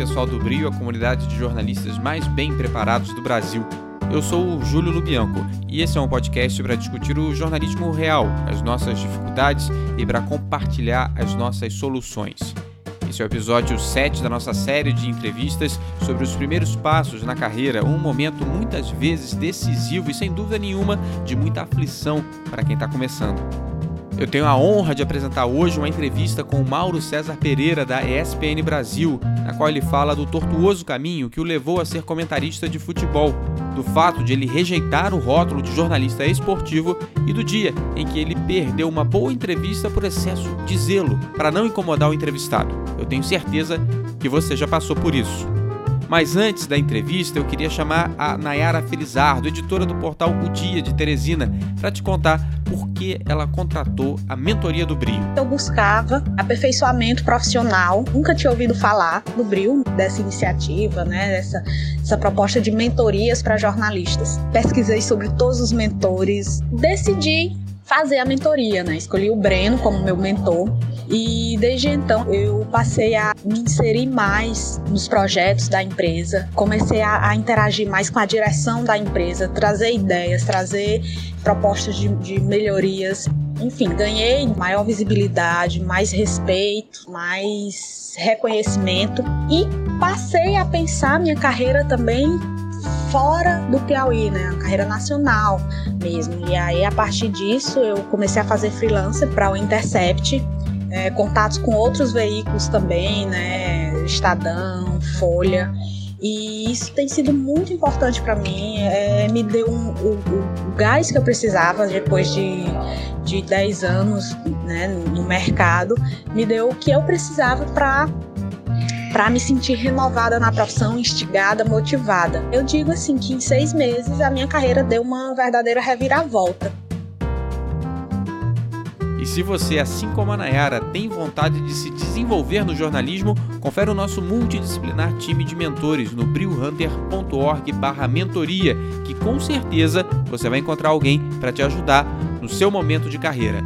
pessoal do Brio, a comunidade de jornalistas mais bem preparados do Brasil. Eu sou o Júlio Lubianco e esse é um podcast para discutir o jornalismo real, as nossas dificuldades e para compartilhar as nossas soluções. Esse é o episódio 7 da nossa série de entrevistas sobre os primeiros passos na carreira, um momento muitas vezes decisivo e sem dúvida nenhuma de muita aflição para quem está começando. Eu tenho a honra de apresentar hoje uma entrevista com o Mauro César Pereira, da ESPN Brasil, na qual ele fala do tortuoso caminho que o levou a ser comentarista de futebol, do fato de ele rejeitar o rótulo de jornalista esportivo e do dia em que ele perdeu uma boa entrevista por excesso de zelo para não incomodar o entrevistado. Eu tenho certeza que você já passou por isso. Mas antes da entrevista, eu queria chamar a Nayara Felizardo, editora do portal O Dia de Teresina, para te contar por que ela contratou a mentoria do Brio. Eu buscava aperfeiçoamento profissional, nunca tinha ouvido falar do Brio, dessa iniciativa, né, dessa essa proposta de mentorias para jornalistas. Pesquisei sobre todos os mentores, decidi fazer a mentoria, né? Escolhi o Breno como meu mentor e desde então eu passei a me inserir mais nos projetos da empresa, comecei a, a interagir mais com a direção da empresa, trazer ideias, trazer propostas de, de melhorias. Enfim, ganhei maior visibilidade, mais respeito, mais reconhecimento e passei a pensar minha carreira também fora do Piauí, né? A carreira nacional mesmo. E aí, a partir disso, eu comecei a fazer freelancer para o Intercept, é, contatos com outros veículos também, né? Estadão, Folha. E isso tem sido muito importante para mim. É, me deu um, o, o, gás que eu precisava depois de, de 10 anos né, no mercado. Me deu o que eu precisava para para me sentir renovada na profissão, instigada, motivada. Eu digo assim que em seis meses a minha carreira deu uma verdadeira reviravolta. E se você, assim como a Nayara, tem vontade de se desenvolver no jornalismo, confere o nosso multidisciplinar time de mentores no brillhunter.org mentoria, que com certeza você vai encontrar alguém para te ajudar no seu momento de carreira.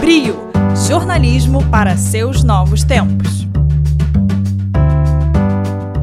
Brio jornalismo para seus novos tempos.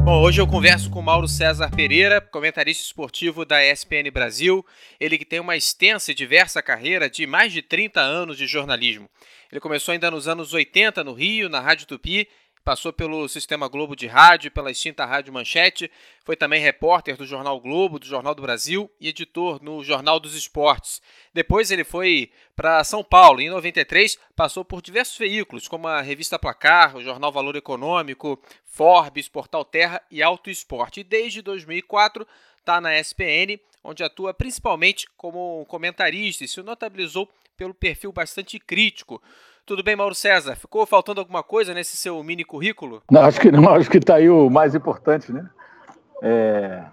Bom, hoje eu converso com Mauro César Pereira, comentarista esportivo da ESPN Brasil. Ele que tem uma extensa e diversa carreira de mais de 30 anos de jornalismo. Ele começou ainda nos anos 80 no Rio, na Rádio Tupi, passou pelo Sistema Globo de Rádio, pela extinta Rádio Manchete, foi também repórter do Jornal Globo, do Jornal do Brasil e editor no Jornal dos Esportes. Depois ele foi para São Paulo em 93 passou por diversos veículos, como a revista Placar, o Jornal Valor Econômico, Forbes, Portal Terra e Auto Esporte. E desde 2004 está na SPN, onde atua principalmente como comentarista e se notabilizou pelo perfil bastante crítico tudo bem, Mauro César? Ficou faltando alguma coisa nesse seu mini currículo? Não, acho que não, acho que está aí o mais importante, né? É,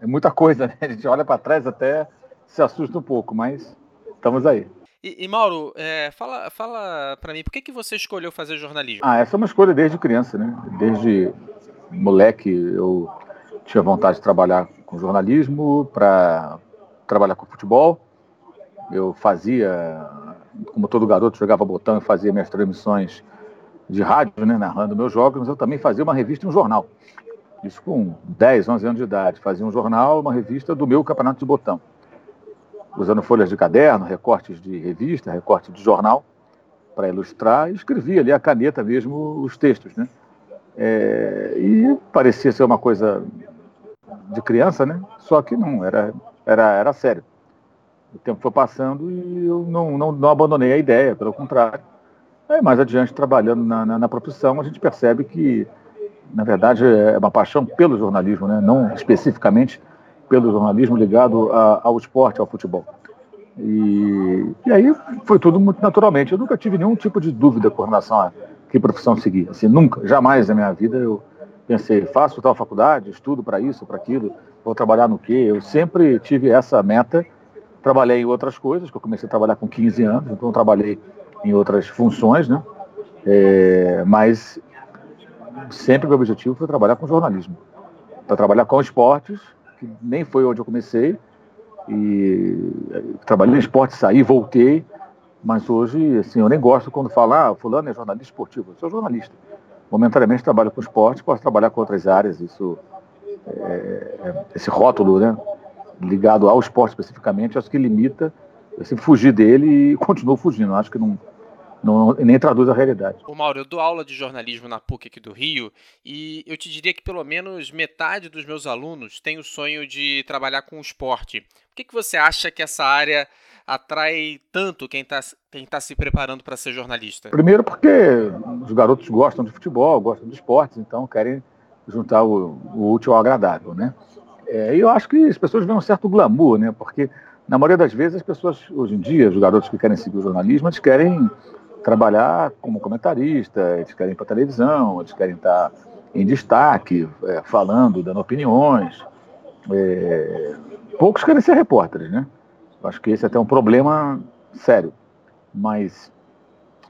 é muita coisa, né? A gente olha para trás até se assusta um pouco, mas estamos aí. E, e Mauro, é, fala, fala para mim, por que, que você escolheu fazer jornalismo? Ah, essa é uma escolha desde criança, né? Desde moleque eu tinha vontade de trabalhar com jornalismo, para trabalhar com futebol. Eu fazia como todo garoto, jogava botão e fazia minhas transmissões de rádio, né, narrando meus jogos, mas eu também fazia uma revista e um jornal. Isso com 10, 11 anos de idade. Fazia um jornal, uma revista do meu campeonato de botão. Usando folhas de caderno, recortes de revista, recorte de jornal, para ilustrar, e escrevia ali a caneta mesmo os textos, né? É, e parecia ser uma coisa de criança, né? Só que não, era, era, era sério o tempo foi passando e eu não, não, não abandonei a ideia, pelo contrário. Aí, mais adiante, trabalhando na, na, na, profissão, a gente percebe que, na verdade, é uma paixão pelo jornalismo, né? não especificamente pelo jornalismo ligado a, ao esporte, ao futebol. E, e, aí foi tudo muito naturalmente. Eu nunca tive nenhum tipo de dúvida com relação a que profissão seguir. Assim, nunca, jamais na minha vida eu pensei, faço tal faculdade, estudo para isso, para aquilo, vou trabalhar no quê. Eu sempre tive essa meta Trabalhei em outras coisas, que eu comecei a trabalhar com 15 anos, então trabalhei em outras funções, né? É, mas sempre meu objetivo foi trabalhar com jornalismo. Para trabalhar com esportes, que nem foi onde eu comecei, e eh, trabalhei em esporte, saí, voltei, mas hoje, assim, eu nem gosto quando falar, ah, fulano é jornalista esportivo, eu sou jornalista. Momentaneamente trabalho com esporte, posso trabalhar com outras áreas, isso, é, esse rótulo, né, ligado ao esporte especificamente, acho que limita, eu sempre fugi dele e continuo fugindo, acho que não, não, nem traduz a realidade. Mauro, eu dou aula de jornalismo na PUC aqui do Rio e eu te diria que pelo menos metade dos meus alunos tem o sonho de trabalhar com o esporte. Por que, que você acha que essa área atrai tanto quem está quem tá se preparando para ser jornalista? Primeiro porque os garotos gostam de futebol, gostam de esportes, então querem juntar o, o útil ao agradável, né? É, eu acho que as pessoas veem um certo glamour, né? Porque na maioria das vezes as pessoas, hoje em dia, os garotos que querem seguir o jornalismo, eles querem trabalhar como comentarista, eles querem ir para televisão, eles querem estar em destaque, é, falando, dando opiniões. É, poucos querem ser repórteres, né? Eu acho que esse é até um problema sério. Mas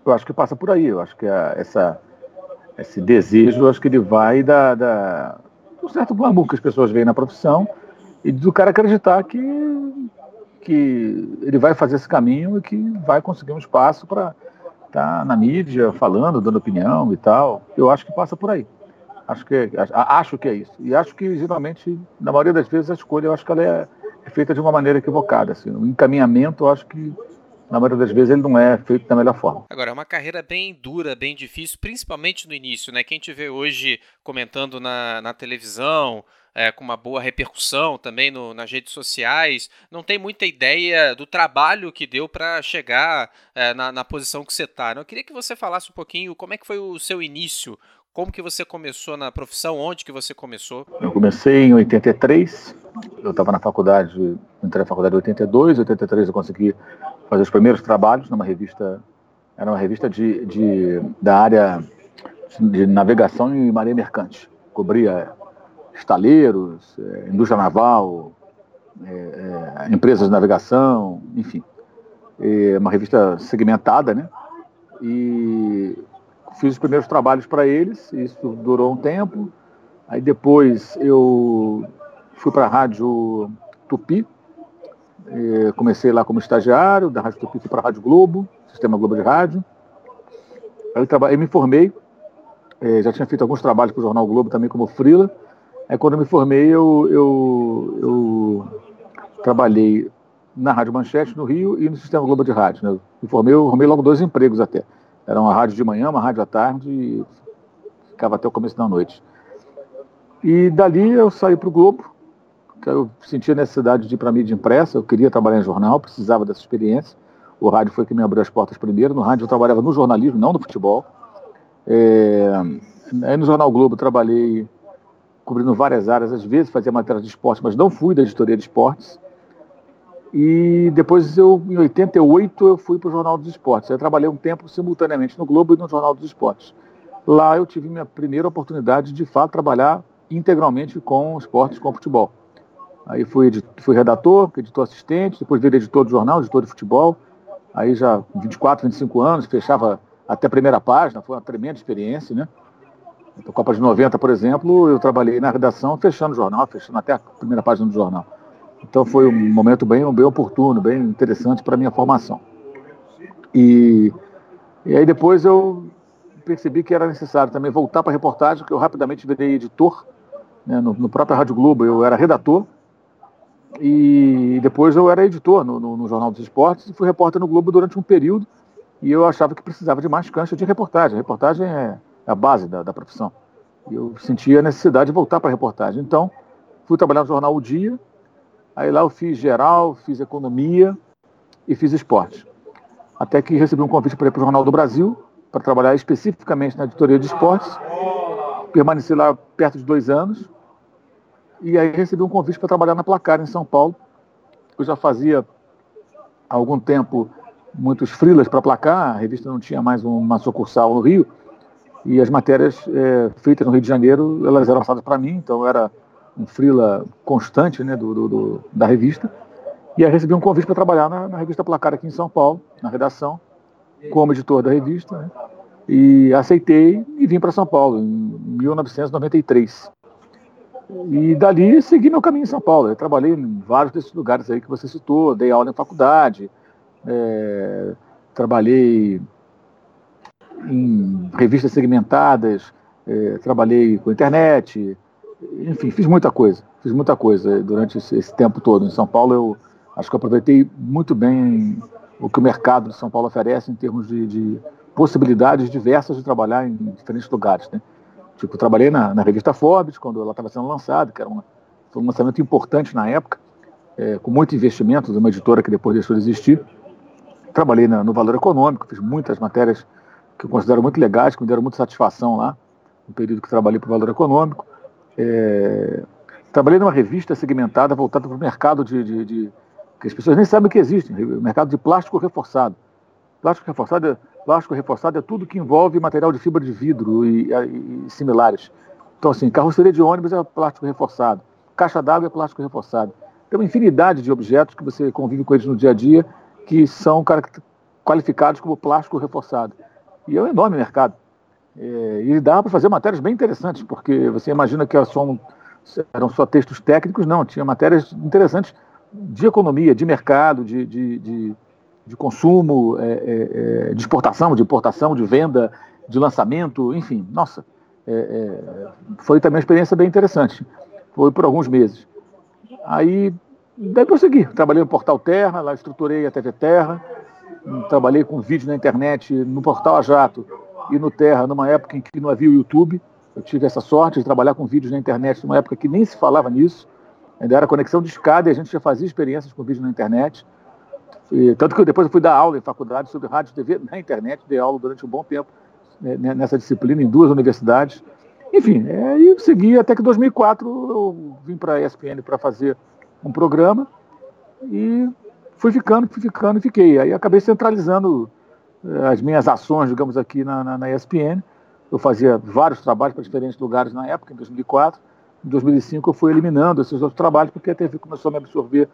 eu acho que passa por aí. Eu acho que a, essa, esse desejo, acho que ele vai da, da, do certo glamour que as pessoas veem na profissão e do cara acreditar que, que ele vai fazer esse caminho e que vai conseguir um espaço para tá na mídia falando, dando opinião e tal. Eu acho que passa por aí. Acho que, acho que é isso. E acho que, geralmente, na maioria das vezes, a escolha, eu acho que ela é, é feita de uma maneira equivocada. Assim. O encaminhamento, eu acho que, na maioria das vezes, ele não é feito da melhor forma. Agora, é uma carreira bem dura, bem difícil, principalmente no início. Né? Quem te vê hoje comentando na, na televisão, é, com uma boa repercussão também no, nas redes sociais, não tem muita ideia do trabalho que deu para chegar é, na, na, posição que você está. Né? Eu queria que você falasse um pouquinho como é que foi o seu início, como que você começou na profissão, onde que você começou? Eu comecei em 83, eu estava na faculdade, entrei na faculdade em 82, em 83 eu consegui fazer os primeiros trabalhos numa revista, era uma revista de, de da área de navegação e marinha mercante. Cobria estaleiros, é, indústria naval, é, é, empresas de navegação, enfim. É uma revista segmentada, né? E fiz os primeiros trabalhos para eles, isso durou um tempo. Aí depois eu fui para a Rádio Tupi, é, comecei lá como estagiário, da Rádio Tupi fui para a Rádio Globo, Sistema Globo de Rádio. Aí eu, me formei, é, já tinha feito alguns trabalhos para o Jornal Globo também como freela, Aí quando eu me formei, eu, eu, eu trabalhei na Rádio Manchete, no Rio, e no Sistema Globo de Rádio. Né? Me formei, eu arrumei logo dois empregos até. Era uma rádio de manhã, uma rádio à tarde, e ficava até o começo da noite. E dali eu saí para o Globo, que eu sentia necessidade de ir para a mídia impressa, eu queria trabalhar em jornal, precisava dessa experiência. O rádio foi que me abriu as portas primeiro. No rádio eu trabalhava no jornalismo, não no futebol. É... Aí no Jornal Globo trabalhei cobrindo várias áreas, às vezes fazia matéria de esporte, mas não fui da editoria de esportes. E depois, eu, em 88, eu fui para o Jornal dos Esportes. Eu trabalhei um tempo simultaneamente no Globo e no Jornal dos Esportes. Lá eu tive minha primeira oportunidade de, de fato, trabalhar integralmente com esportes, com futebol. Aí fui, fui redator, editor assistente, depois virei editor do jornal, editor de futebol. Aí já 24, 25 anos, fechava até a primeira página, foi uma tremenda experiência, né? Na Copa de 90, por exemplo, eu trabalhei na redação fechando o jornal, fechando até a primeira página do jornal. Então foi um momento bem, bem oportuno, bem interessante para a minha formação. E, e aí depois eu percebi que era necessário também voltar para a reportagem, que eu rapidamente virei editor. Né, no, no próprio Rádio Globo eu era redator, e depois eu era editor no, no, no, Jornal dos Esportes e fui repórter no Globo durante um período. E eu achava que precisava de mais cancha de reportagem. A reportagem é, a base da, da profissão. Eu sentia a necessidade de voltar para a reportagem. Então, fui trabalhar no jornal O Dia, aí lá eu fiz geral, fiz economia e fiz esporte. Até que recebi um convite para ir para o Jornal do Brasil, para trabalhar especificamente na editoria de esportes. Permaneci lá perto de dois anos. E aí recebi um convite para trabalhar na Placar, em São Paulo. Eu já fazia há algum tempo muitos frilas para Placar, a revista não tinha mais uma sucursal no Rio, e as matérias é, feitas no Rio de Janeiro, elas eram passadas para mim, então era um frila constante né, do, do, do, da revista. E aí recebi um convite para trabalhar na, na, revista Placar aqui em São Paulo, na redação, como editor da revista. Né, e aceitei e vim para São Paulo em 1993. E dali segui meu caminho em São Paulo. Eu trabalhei em vários desses lugares aí que você citou, dei aula em faculdade, é, trabalhei em revistas segmentadas, é, trabalhei com internet, enfim, fiz muita coisa, fiz muita coisa durante esse, esse, tempo todo. Em São Paulo eu acho que eu aproveitei muito bem o que o mercado de São Paulo oferece em termos de, de possibilidades diversas de trabalhar em diferentes lugares, né? Tipo, trabalhei na, na revista Forbes, quando ela estava sendo lançada, que era uma, foi um lançamento importante na época, é, com muito investimento de uma editora que depois deixou de existir. Trabalhei na, no Valor Econômico, fiz muitas matérias que eu considero muito legais, que me deram muita satisfação lá, no período que trabalhei para o Valor Econômico. É, trabalhei numa revista segmentada voltada para o mercado de, de, de, que as pessoas nem sabem que existe, o mercado de plástico reforçado. Plástico reforçado é Plástico reforçado é tudo que envolve material de fibra de vidro e, e, e similares. Então, assim, carroceria de ônibus é plástico reforçado, caixa d'água é plástico reforçado. Tem uma infinidade de objetos que você convive com eles no dia a dia que são qualificados como plástico reforçado. E é um enorme mercado. É, e dá para fazer matérias bem interessantes, porque você imagina que eram só textos técnicos, não, tinha matérias interessantes de economia, de mercado, de, de, de de consumo, é, é, é, de exportação, de importação, de venda, de lançamento, enfim, nossa, é, é, foi também uma experiência bem interessante. Foi por alguns meses. Aí, daí prossegui. Trabalhei no Portal Terra, lá estruturei a TV Terra, trabalhei com vídeo na internet no Portal A Jato e no Terra, numa época em que não havia o YouTube. Eu tive essa sorte de trabalhar com vídeos na internet numa época que nem se falava nisso. Ainda era conexão de escada e a gente já fazia experiências com vídeo na internet. Tanto que depois eu fui dar aula em faculdade sobre rádio e TV na internet, dei aula durante um bom tempo né, né nessa disciplina em duas universidades. Enfim, é, e segui até que em 2004 eu vim para a ESPN para fazer um programa e fui ficando, fui ficando e fiquei. Aí acabei centralizando eh, as minhas ações, digamos, aqui na, na, na ESPN. Eu fazia vários trabalhos para diferentes lugares na época, em 2004. Em 2005 eu fui eliminando esses outros trabalhos porque a TV começou a me absorver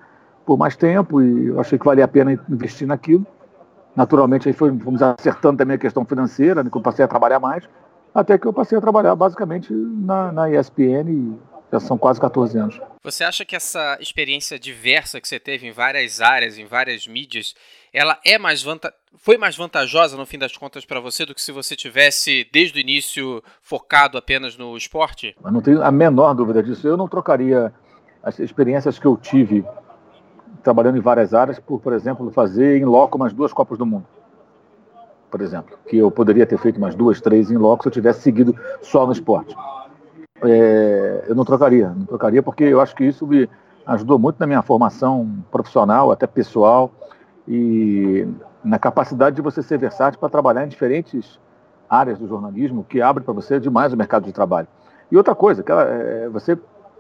por mais tempo e eu achei que valia a pena investir naquilo. Naturalmente, aí foi, fomos acertando também a questão financeira, né, que eu passei a trabalhar mais, até que eu passei a trabalhar basicamente na, na ESPN e já são quase 14 anos. Você acha que essa experiência diversa que você teve em várias áreas, em várias mídias, ela é mais vanta... foi mais vantajosa no fim das contas para você do que se você tivesse desde o início focado apenas no esporte? Eu não tenho a menor dúvida disso. Eu não trocaria as experiências que eu tive trabalhando em várias áreas, por, por exemplo, fazer em loco umas duas Copas do Mundo. Por exemplo, que eu poderia ter feito umas duas, três em loco se eu tivesse seguido só no esporte. É, eu não trocaria, não trocaria porque eu acho que isso me ajudou muito na minha formação profissional, até pessoal, e na capacidade de você ser versátil para trabalhar em diferentes áreas do jornalismo, que abre para você demais o mercado de trabalho. E outra coisa, que é, você,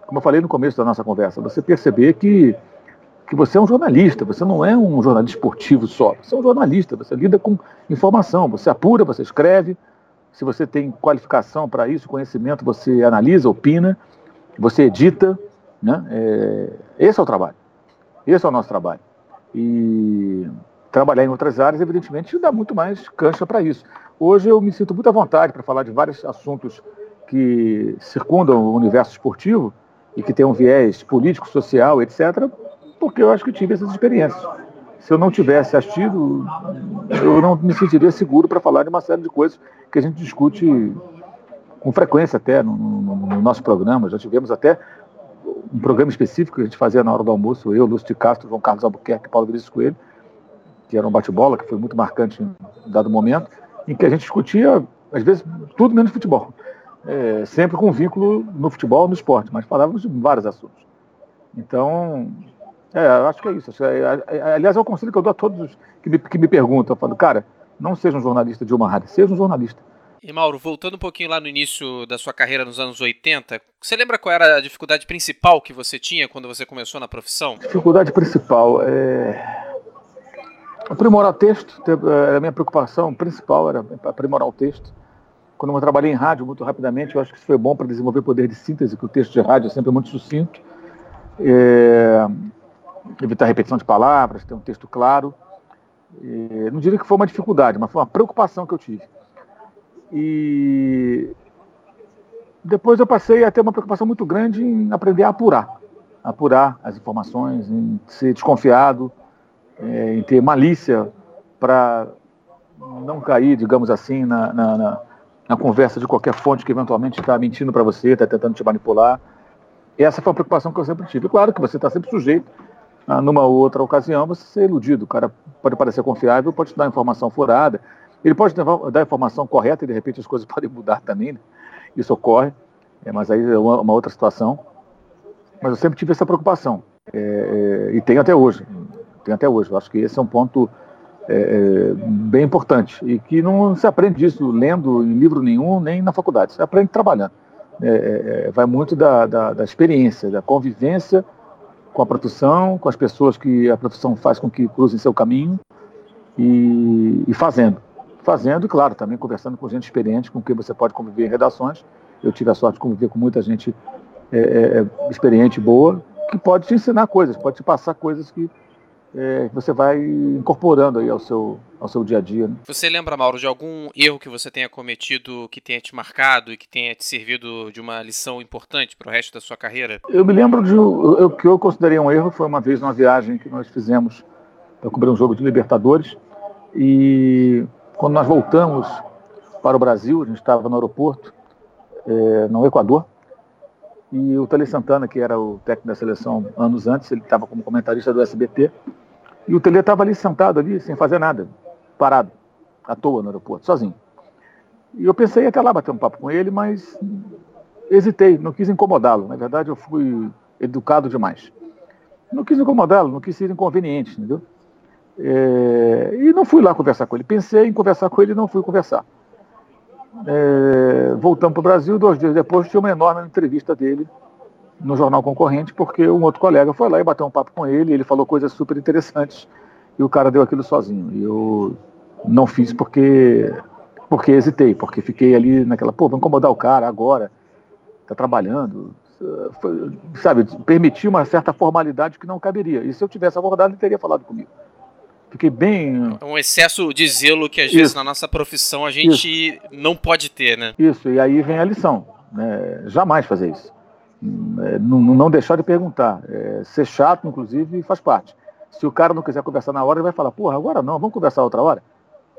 como eu falei no começo da nossa conversa, você perceber que que você é um jornalista, você não é um jornalista esportivo só, você é um jornalista, você lida com informação, você apura, você escreve, se você tem qualificação para isso, conhecimento, você analisa, opina, você edita, né? É, esse é o trabalho, esse é o nosso trabalho. E trabalhar em outras áreas, evidentemente, dá muito mais cancha para isso. Hoje eu me sinto muito à vontade para falar de vários assuntos que circundam o universo esportivo e que tem um viés político, social, etc., porque eu acho que tive essas experiências. Se eu não tivesse assistido, eu não me sentiria seguro para falar de uma série de coisas que a gente discute com frequência até no, no, no, nosso programa. Já tivemos até um programa específico que a gente fazia na hora do almoço, eu, Lúcio de Castro, João Carlos Albuquerque Paulo Vinícius Coelho, que era um bate-bola, que foi muito marcante em dado momento, em que a gente discutia, às vezes, tudo menos futebol. É, sempre com vínculo no futebol, no esporte, mas falávamos de vários assuntos. Então, é, eu acho que é isso. É, é, aliás, é o conselho que eu dou a todos que me, que me perguntam. Eu falo, cara, não seja um jornalista de uma rádio, seja um jornalista. E Mauro, voltando um pouquinho lá no início da sua carreira nos anos 80, você lembra qual era a dificuldade principal que você tinha quando você começou na profissão? Dificuldade principal é aprimorar o texto. A minha preocupação principal era aprimorar o texto. Quando eu trabalhei em rádio muito rapidamente, eu acho que isso foi bom para desenvolver poder de síntese, que o texto de rádio é sempre muito sucinto. É, evitar repetição de palavras, ter um texto claro. E, não diria que foi uma dificuldade, mas foi uma preocupação que eu tive. E depois eu passei a ter uma preocupação muito grande em aprender a apurar, apurar as informações, em ser desconfiado, é, em ter malícia para não cair, digamos assim, na, na, na, na, conversa de qualquer fonte que eventualmente está mentindo para você, está tentando te manipular. Essa foi uma preocupação que eu sempre tive. Claro que você está sempre sujeito, a, numa outra ocasião, você ser iludido. O cara pode parecer confiável, pode te dar informação furada, ele pode dar informação correta e de repente as coisas podem mudar também, né? isso ocorre, é, mas aí é uma, uma, outra situação. Mas eu sempre tive essa preocupação, é, é, e tenho até hoje. Tenho até hoje. Eu acho que esse é um ponto é, é, bem importante e que não se aprende isso lendo em livro nenhum, nem na faculdade. Você aprende trabalhando. É, vai muito da, da, da experiência, da convivência com a produção, com as pessoas que a produção faz com que cruzem seu caminho e, e fazendo fazendo e, claro, também conversando com gente experiente, com quem você pode conviver em redações. Eu tive a sorte de conviver com muita gente é, é, experiente, boa, que pode te ensinar coisas, pode te passar coisas que é, você vai incorporando aí ao seu, ao seu dia a dia. Né? Você lembra, Mauro, de algum erro que você tenha cometido que tenha te marcado e que tenha te servido de uma lição importante para o resto da sua carreira? Eu me lembro de o que eu considerei um erro foi uma vez numa viagem que nós fizemos para cobrir um jogo de Libertadores e quando nós voltamos para o Brasil, a gente estava no aeroporto, é, no Equador, e o Tele Santana, que era o técnico da seleção anos antes, ele estava como comentarista do SBT, e o Tele estava ali sentado ali, sem fazer nada, parado, à toa no aeroporto, sozinho. E eu pensei até lá bater um papo com ele, mas hesitei, não quis incomodá-lo. Na verdade, eu fui educado demais. Não quis incomodá-lo, não quis ser inconveniente, entendeu? É, e não fui lá conversar com ele. Pensei em conversar com ele e não fui conversar. É, voltamos para o Brasil, dois dias depois tinha uma enorme entrevista dele no jornal concorrente, porque um outro colega foi lá e bateu um papo com ele, ele falou coisas super interessantes e o cara deu aquilo sozinho. E eu não fiz porque porque hesitei, porque fiquei ali naquela, pô, vou incomodar o cara agora, tá trabalhando, sabe, permitir uma certa formalidade que não caberia. E se eu tivesse abordado, ele teria falado comigo. Fiquei bem. É um excesso de zelo que às Isso. vezes na nossa profissão a gente isso. não pode ter, né? Isso, e aí vem a lição. Né? Jamais fazer isso. Não, deixar de perguntar. É, ser chato, inclusive, faz parte. Se o cara não quiser conversar na hora, ele vai falar, porra, agora não, vamos conversar outra hora.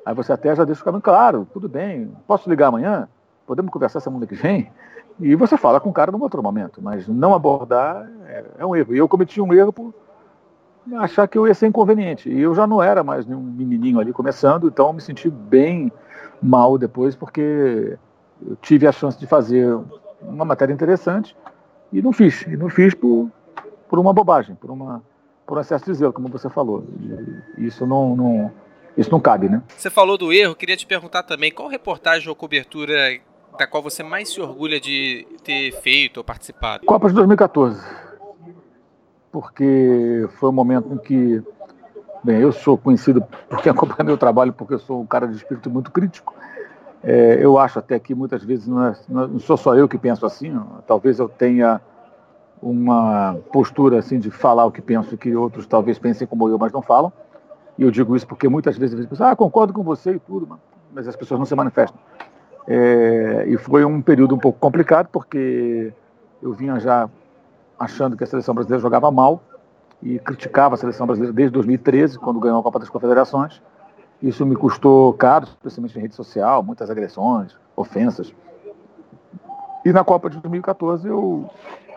Aí você até já deixa o caminho claro, tudo bem, posso ligar amanhã? Podemos conversar semana que vem? E você fala com o cara num outro momento, mas não abordar é, é um erro. E eu cometi um erro por achar que eu ia ser inconveniente. E eu já não era mais um menininho ali começando, então me senti bem mal depois, porque eu tive a chance de fazer uma matéria interessante e não fiz. E não fiz por, por uma bobagem, por, uma, por um excesso de zelo, como você falou. E isso não, não, isso não cabe, né? Você falou do erro, queria te perguntar também, qual reportagem ou cobertura da qual você mais se orgulha de ter feito ou participado? Copa de 2014 porque foi um momento em que, bem, eu sou conhecido porque acompanha meu trabalho, porque eu sou um cara de espírito muito crítico. É, eu acho até que muitas vezes não, é, não sou só eu que penso assim, talvez eu tenha uma postura assim de falar o que penso que outros talvez pensem como eu, mas não falam. E eu digo isso porque muitas vezes as pessoas, ah, concordo com você e tudo, mas as pessoas não se manifestam. É, e foi um período um pouco complicado porque eu vinha já achando que a seleção brasileira jogava mal e criticava a seleção brasileira desde 2013, quando ganhou a Copa das Confederações. Isso me custou caro, especialmente em rede social, muitas agressões, ofensas. E na Copa de 2014 eu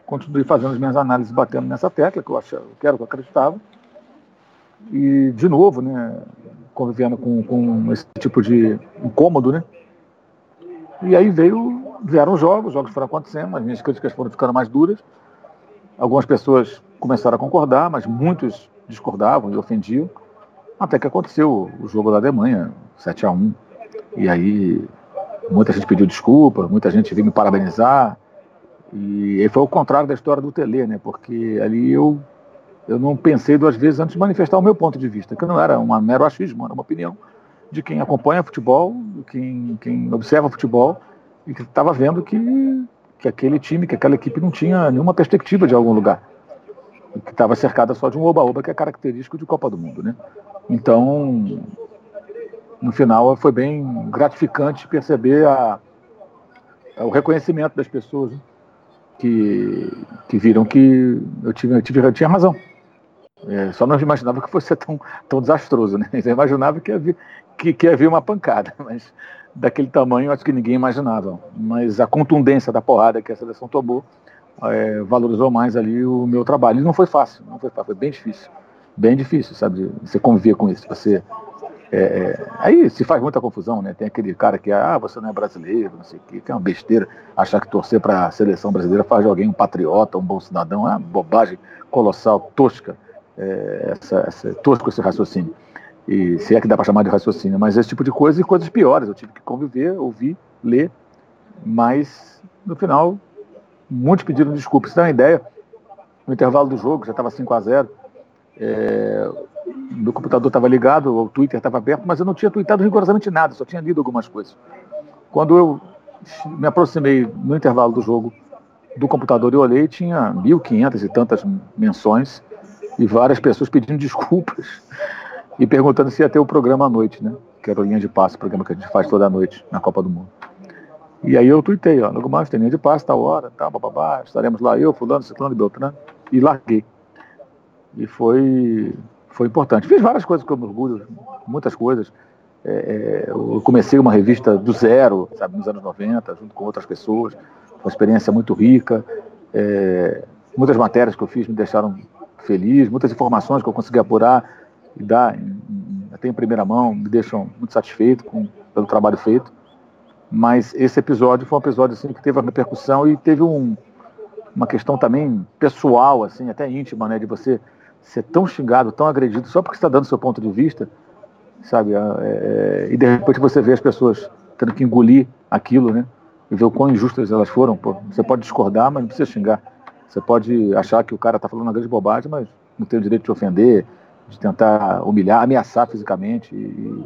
continuei fazendo as minhas análises, batendo nessa tecla, que eu, achava, que era o que eu acreditava. E, de novo, né, convivendo com, com esse tipo de incômodo, né? E aí veio, vieram os jogos, os jogos foram acontecendo, as minhas críticas foram ficando mais duras. Algumas pessoas começaram a concordar, mas muitos discordavam e ofendiam. Até que aconteceu o jogo da Alemanha, 7 a 1 E aí muita gente pediu desculpa, muita gente veio me parabenizar. E foi o contrário da história do Tele, né? Porque ali eu, eu não pensei duas vezes antes de manifestar o meu ponto de vista, que não era um mero achismo, era uma opinião de quem acompanha futebol, quem, quem observa futebol e que estava vendo que que aquele time, que aquela equipe não tinha nenhuma perspectiva de algum lugar. Que estava cercada só de um oba-oba que é característico de Copa do Mundo, né? Então, no final foi bem gratificante perceber a, é o reconhecimento das pessoas né? que, que viram que eu, tive, eu, tive, eu tinha razão. É, só não imaginava que fosse tão, tão desastroso, né? Eu imaginava que havia, que, que havia uma pancada, mas daquele tamanho acho que ninguém imaginava. Mas a contundência da porrada que a seleção tomou é, valorizou mais ali o meu trabalho. E não foi fácil, não foi fácil, foi bem difícil. Bem difícil, sabe? Você conviver com isso. Você, é, é, aí se faz muita confusão, né? Tem aquele cara que, ah, você não é brasileiro, não sei o quê, que é uma besteira achar que torcer para a seleção brasileira faz de alguém um patriota, um bom cidadão, é uma bobagem colossal, tosca, é, essa, essa, tosco esse raciocínio. E se é que dá para chamar de raciocínio, mas esse tipo de coisa e coisas piores. Eu tive que conviver, ouvir, ler, mas no final muitos pediram desculpas. Você tem uma ideia? No intervalo do jogo, já estava 5 a 0 é, meu computador estava ligado, o Twitter estava aberto, mas eu não tinha tweetado rigorosamente nada, só tinha lido algumas coisas. Quando eu me aproximei no intervalo do jogo do computador e olhei, tinha 1.500 e tantas menções e várias pessoas pedindo desculpas e perguntando se ia ter o programa à noite, né? Que era o Linha de Passe, o programa que a gente faz toda noite na Copa do Mundo. E aí eu tuitei, ó, logo mais tem linha de passe, tal hora, tal, bababá, estaremos lá, eu, fulano, ciclano e beltrano, e larguei. E foi, foi importante. Fiz várias coisas que eu orgulho, muitas coisas. É, é, eu comecei uma revista do zero, sabe, nos anos 90, junto com outras pessoas, uma experiência muito rica. É, muitas matérias que eu fiz me deixaram feliz, muitas informações que eu consegui apurar e dar até em primeira mão me deixam muito satisfeito com, pelo trabalho feito. Mas esse episódio foi um episódio assim, que teve uma repercussão e teve um, uma questão também pessoal, assim, até íntima, né, de você ser tão xingado, tão agredido, só porque está dando seu ponto de vista, sabe? É, é, e de repente você vê as pessoas tendo que engolir aquilo, né? E ver o quão injustas elas foram. Pô, você pode discordar, mas não precisa xingar. Você pode achar que o cara está falando uma grande bobagem, mas não tem o direito de ofender, de tentar humilhar, ameaçar fisicamente. E,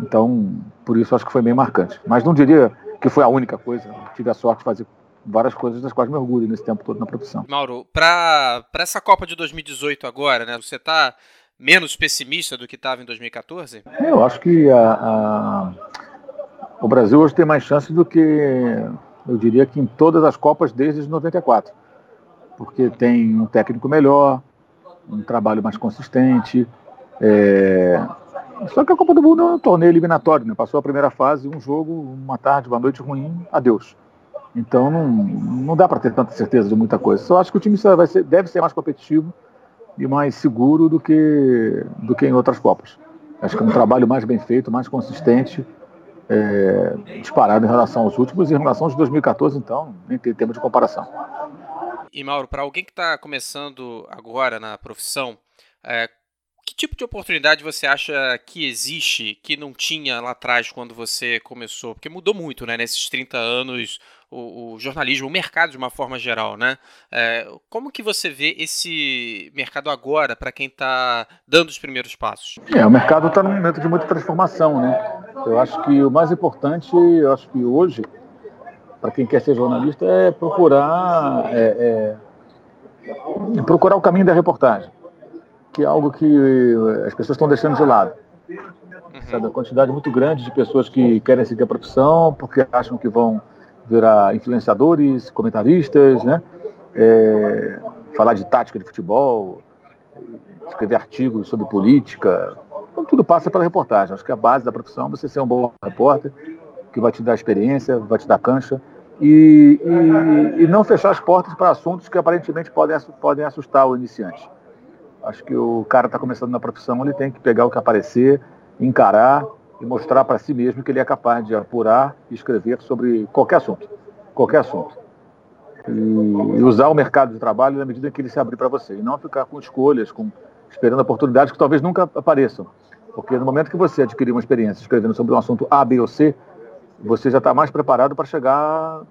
então, por isso acho que foi bem marcante. Mas não diria que foi a única coisa. Tive a sorte de fazer várias coisas das quais me orgulho nesse tempo todo na profissão. Mauro, para essa Copa de 2018 agora, né? Você está menos pessimista do que estava em 2014? Eu acho que a, a, o Brasil hoje tem mais chance do que eu diria que em todas as Copas desde 94, porque tem um técnico melhor, um trabalho mais consistente. É... Só que a Copa do Mundo é um torneio eliminatório, né? Passou a primeira fase, um jogo, uma tarde, uma noite ruim, adeus. Então não, não dá para ter tanta certeza de muita coisa. Só acho que o time ser, deve ser mais competitivo e mais seguro do que, do que em outras Copas. Acho que é um trabalho mais bem feito, mais consistente, é, disparado em relação aos últimos e em relação aos de 2014, então, nem tem tempo de comparação. E Mauro, para alguém que está começando agora na profissão, é, que tipo de oportunidade você acha que existe que não tinha lá atrás quando você começou? Porque mudou muito, né? Nesses 30 anos, o, o jornalismo, o mercado de uma forma geral, né? É, como que você vê esse mercado agora para quem está dando os primeiros passos? É, o mercado está num momento de muita transformação, né? Eu acho que o mais importante, eu acho que hoje, para quem quer ser jornalista é procurar é, é, procurar o caminho da reportagem, que é algo que as pessoas estão deixando de lado. Uhum. Sabe, a quantidade muito grande de pessoas que querem seguir a profissão porque acham que vão virar influenciadores, comentaristas, né? É, falar de tática de futebol, escrever artigos sobre política. Então, tudo passa pela reportagem. Acho que a base da profissão é você ser um bom repórter, que vai te dar experiência, vai te dar cancha, e, e, e não fechar as portas para assuntos que aparentemente podem, podem assustar o iniciante. Acho que o cara está começando na profissão, ele tem que pegar o que aparecer, encarar e mostrar para si mesmo que ele é capaz de apurar e escrever sobre qualquer assunto. Qualquer assunto. E, e usar o mercado de trabalho na medida que ele se abrir para você. E não ficar com escolhas, com, esperando oportunidades que talvez nunca apareçam. Porque no momento que você adquirir uma experiência escrevendo sobre um assunto A, B ou C, você já está mais preparado para chegar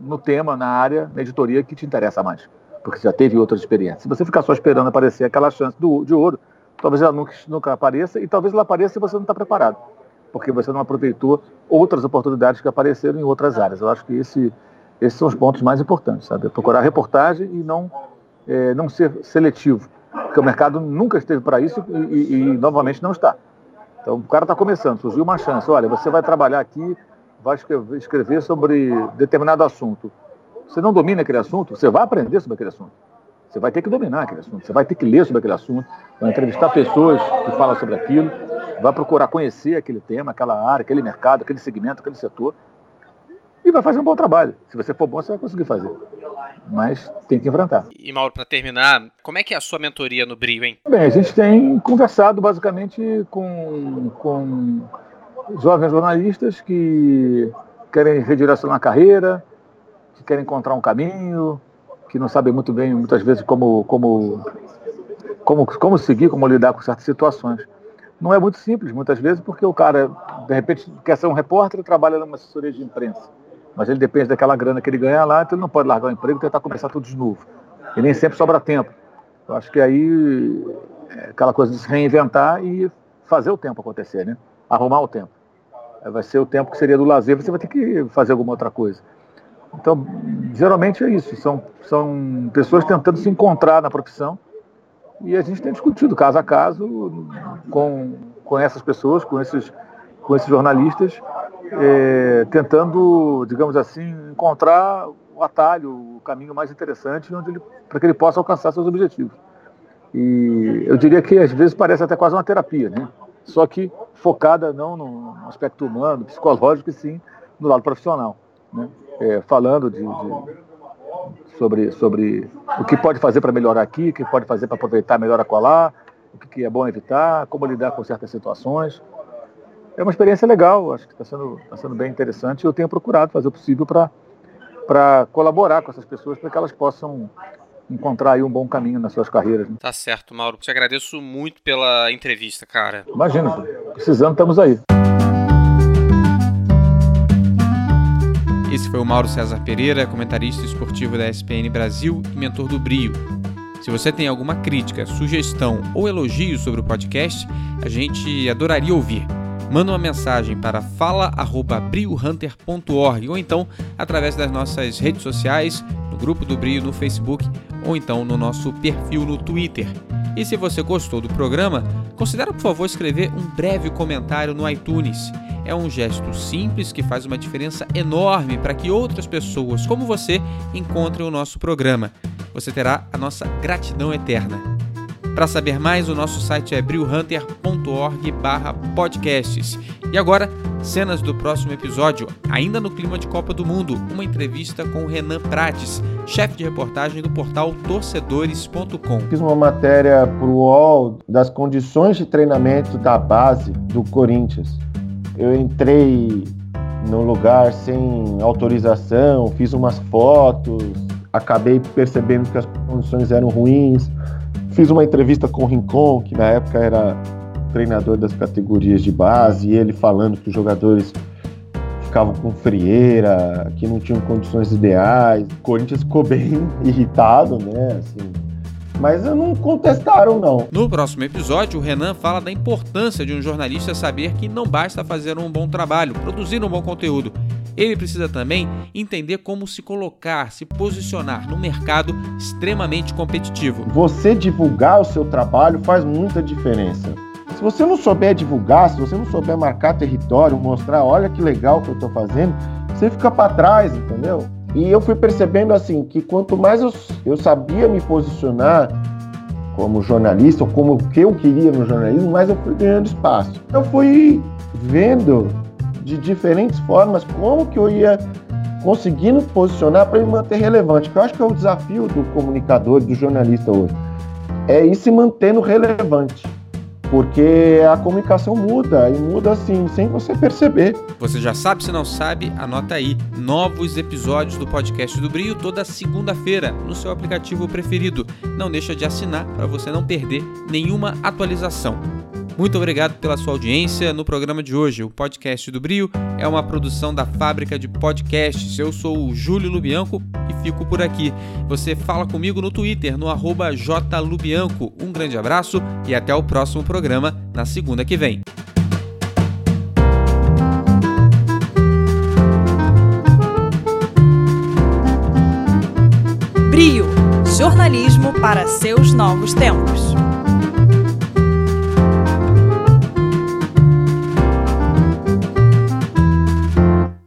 no tema, na área, na editoria que te interessa mais. Porque já teve outras experiências. Se você ficar só esperando aparecer aquela chance do, de ouro, talvez ela nunca, nunca apareça e talvez ela apareça e você não está preparado. Porque você não aproveitou outras oportunidades que apareceram em outras áreas. Eu acho que esse, esses são os pontos mais importantes, sabe? Procurar reportagem e não, é, não ser seletivo. Porque o mercado nunca esteve para isso e, e, e novamente não está. Então o cara está começando, surgiu uma chance. Olha, você vai trabalhar aqui vai escrever sobre determinado assunto. Você não domina aquele assunto, você vai aprender sobre aquele assunto. Você vai ter que dominar aquele assunto, você vai ter que ler sobre aquele assunto, vai entrevistar pessoas que falam sobre aquilo, vai procurar conhecer aquele tema, aquela área, aquele mercado, aquele segmento, aquele setor, e vai fazer um bom trabalho. Se você for bom, você vai conseguir fazer. Mas tem que enfrentar. E Mauro, para terminar, como é que é a sua mentoria no Brio, hein? Bem, a gente tem conversado basicamente com, com jovens jornalistas que querem redirecionar a carreira, que querem encontrar um caminho, que não sabem muito bem, muitas vezes, como, como, como, como seguir, como lidar com certas situações. Não é muito simples, muitas vezes, porque o cara, de repente, quer ser um repórter e trabalha numa assessoria de imprensa. Mas ele depende daquela grana que ele ganha lá, então ele não pode largar o emprego e tentar começar tudo de novo. E nem sempre sobra tempo. Eu acho que aí é aquela coisa de se reinventar e fazer o tempo acontecer, né? Arrumar o tempo. Vai ser o tempo que seria do lazer, você vai ter que fazer alguma outra coisa. Então, geralmente é isso, são, são pessoas tentando se encontrar na profissão e a gente tem discutido caso a caso com, com essas pessoas, com esses, com esses jornalistas, é, tentando, digamos assim, encontrar o atalho, o caminho mais interessante para que ele possa alcançar seus objetivos. E eu diria que às vezes parece até quase uma terapia, né? Só que focada não no aspecto humano, psicológico, e sim no lado profissional. Né? É, falando de, de, sobre, sobre o que pode fazer para melhorar aqui, o que pode fazer para aproveitar melhor a colar, o que é bom evitar, como lidar com certas situações. É uma experiência legal, acho que está sendo, tá sendo bem interessante e eu tenho procurado fazer o possível para colaborar com essas pessoas para que elas possam encontrar aí um bom caminho nas suas carreiras. Né? Tá certo, Mauro. Te agradeço muito pela entrevista, cara. Imagina, precisando, estamos aí. Esse foi o Mauro César Pereira, comentarista esportivo da SPN Brasil e mentor do Brio. Se você tem alguma crítica, sugestão ou elogio sobre o podcast, a gente adoraria ouvir. Manda uma mensagem para fala@briohunter.org ou então através das nossas redes sociais, no grupo do Brio no Facebook ou então no nosso perfil no Twitter. E se você gostou do programa, considere por favor escrever um breve comentário no iTunes é um gesto simples que faz uma diferença enorme para que outras pessoas como você encontrem o nosso programa. Você terá a nossa gratidão eterna. Para saber mais, o nosso site é brewhunter.org/podcasts. E agora, cenas do próximo episódio, ainda no clima de Copa do Mundo, uma entrevista com Renan Prates, chefe de reportagem do portal torcedores.com. Fiz uma matéria para o UOL das condições de treinamento da base do Corinthians. Eu entrei no lugar sem autorização, fiz umas fotos, acabei percebendo que as condições eram ruins. Fiz uma entrevista com o Rincon, que na época era treinador das categorias de base, e ele falando que os jogadores ficavam com frieira, que não tinham condições ideais. O Corinthians ficou bem irritado, né? Assim, mas não contestaram, não. No próximo episódio, o Renan fala da importância de um jornalista saber que não basta fazer um bom trabalho, produzir um bom conteúdo. Ele precisa também entender como se colocar, se posicionar no mercado extremamente competitivo. Você divulgar o seu trabalho faz muita diferença. Se você não souber divulgar, se você não souber marcar território, mostrar, olha que legal que eu estou fazendo, você fica para trás, entendeu? E eu fui percebendo assim que quanto mais eu, eu sabia me posicionar como jornalista, ou como o que eu queria no jornalismo, mais eu fui ganhando espaço. Eu fui vendo de diferentes formas como que eu ia conseguindo posicionar para me manter relevante. Que eu acho que é o desafio do comunicador, do jornalista hoje. É ir se mantendo relevante porque a comunicação muda e muda assim, sem você perceber. Você já sabe, se não sabe, anota aí. Novos episódios do podcast do Brio toda segunda-feira no seu aplicativo preferido. Não deixa de assinar para você não perder nenhuma atualização. Muito obrigado pela sua audiência no programa de hoje. O podcast do Brio é uma produção da Fábrica de Podcasts. Eu sou o Júlio Lubianco e fico por aqui. Você fala comigo no Twitter, no jlubianco. Um grande abraço e até o próximo programa na segunda que vem. Brio jornalismo para seus novos tempos.